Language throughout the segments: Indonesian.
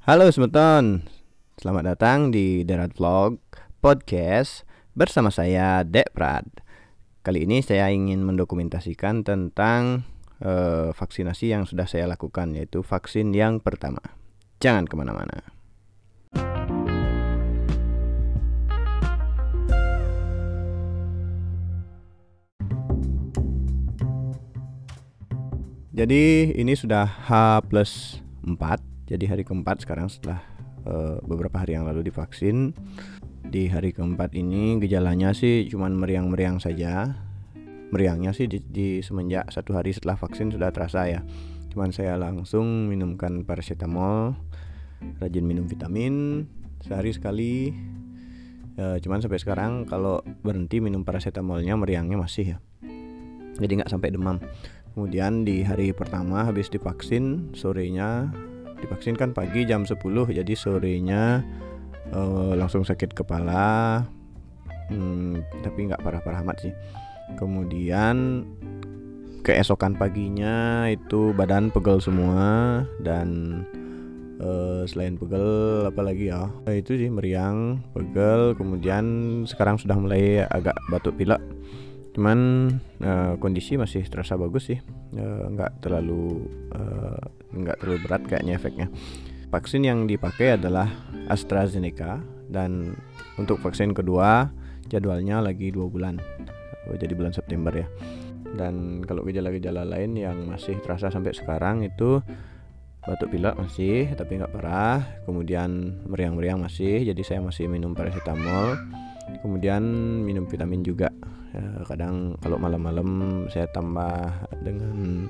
Halo semeton, selamat datang di Darat Vlog Podcast bersama saya Dek Prad. Kali ini saya ingin mendokumentasikan tentang uh, vaksinasi yang sudah saya lakukan yaitu vaksin yang pertama. Jangan ke mana-mana. Jadi ini sudah H plus 4 jadi hari keempat sekarang setelah uh, beberapa hari yang lalu divaksin. Di hari keempat ini gejalanya sih cuman meriang-meriang saja. Meriangnya sih di, di semenjak satu hari setelah vaksin sudah terasa ya. Cuman saya langsung minumkan paracetamol, rajin minum vitamin sehari sekali. Ya, cuman sampai sekarang kalau berhenti minum paracetamolnya meriangnya masih ya. Jadi nggak sampai demam. Kemudian di hari pertama habis divaksin sorenya divaksin kan pagi jam 10 jadi sorenya uh, langsung sakit kepala. Hmm, tapi nggak parah-parah amat sih. Kemudian keesokan paginya itu badan pegel semua dan uh, selain pegel apalagi ya? Nah, itu sih meriang pegel kemudian sekarang sudah mulai agak batuk pilek cuman uh, kondisi masih terasa bagus sih. Nggak uh, terlalu uh, nggak terlalu berat kayaknya efeknya. Vaksin yang dipakai adalah AstraZeneca dan untuk vaksin kedua jadwalnya lagi dua bulan. Oh, jadi bulan September ya. Dan kalau gejala-gejala lain yang masih terasa sampai sekarang itu batuk pilek masih tapi nggak parah. Kemudian meriang-meriang masih jadi saya masih minum paracetamol. Kemudian minum vitamin juga ya, kadang kalau malam-malam saya tambah dengan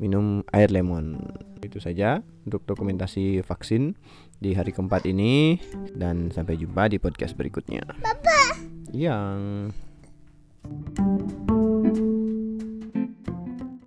minum air lemon itu saja untuk dokumentasi vaksin di hari keempat ini dan sampai jumpa di podcast berikutnya. Papa. Yang